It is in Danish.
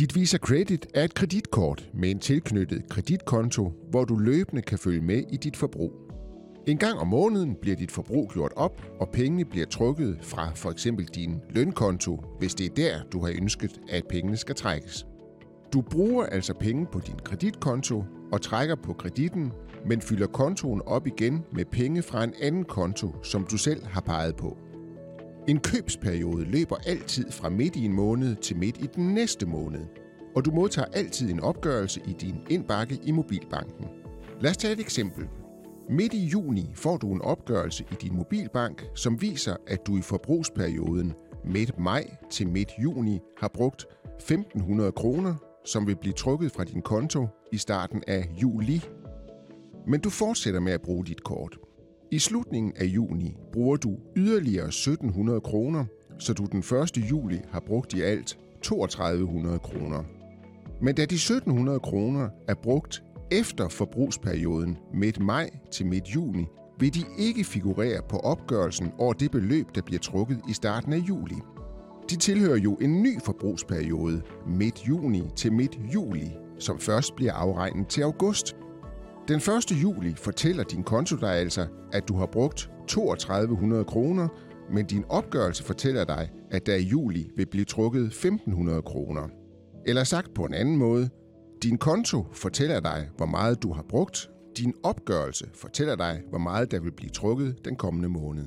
Dit Visa Credit er et kreditkort med en tilknyttet kreditkonto, hvor du løbende kan følge med i dit forbrug. En gang om måneden bliver dit forbrug gjort op, og pengene bliver trukket fra for eksempel din lønkonto, hvis det er der, du har ønsket, at pengene skal trækkes. Du bruger altså penge på din kreditkonto og trækker på kreditten, men fylder kontoen op igen med penge fra en anden konto, som du selv har peget på. En købsperiode løber altid fra midt i en måned til midt i den næste måned, og du modtager altid en opgørelse i din indbakke i mobilbanken. Lad os tage et eksempel. Midt i juni får du en opgørelse i din mobilbank, som viser, at du i forbrugsperioden midt maj til midt juni har brugt 1.500 kroner, som vil blive trukket fra din konto i starten af juli. Men du fortsætter med at bruge dit kort. I slutningen af juni bruger du yderligere 1700 kroner, så du den 1. juli har brugt i alt 3200 kroner. Men da de 1700 kroner er brugt efter forbrugsperioden midt maj til midt juni, vil de ikke figurere på opgørelsen over det beløb, der bliver trukket i starten af juli. De tilhører jo en ny forbrugsperiode midt juni til midt juli, som først bliver afregnet til august. Den 1. juli fortæller din konto dig altså, at du har brugt 3200 kroner, men din opgørelse fortæller dig, at der i juli vil blive trukket 1500 kroner. Eller sagt på en anden måde, din konto fortæller dig, hvor meget du har brugt. Din opgørelse fortæller dig, hvor meget der vil blive trukket den kommende måned.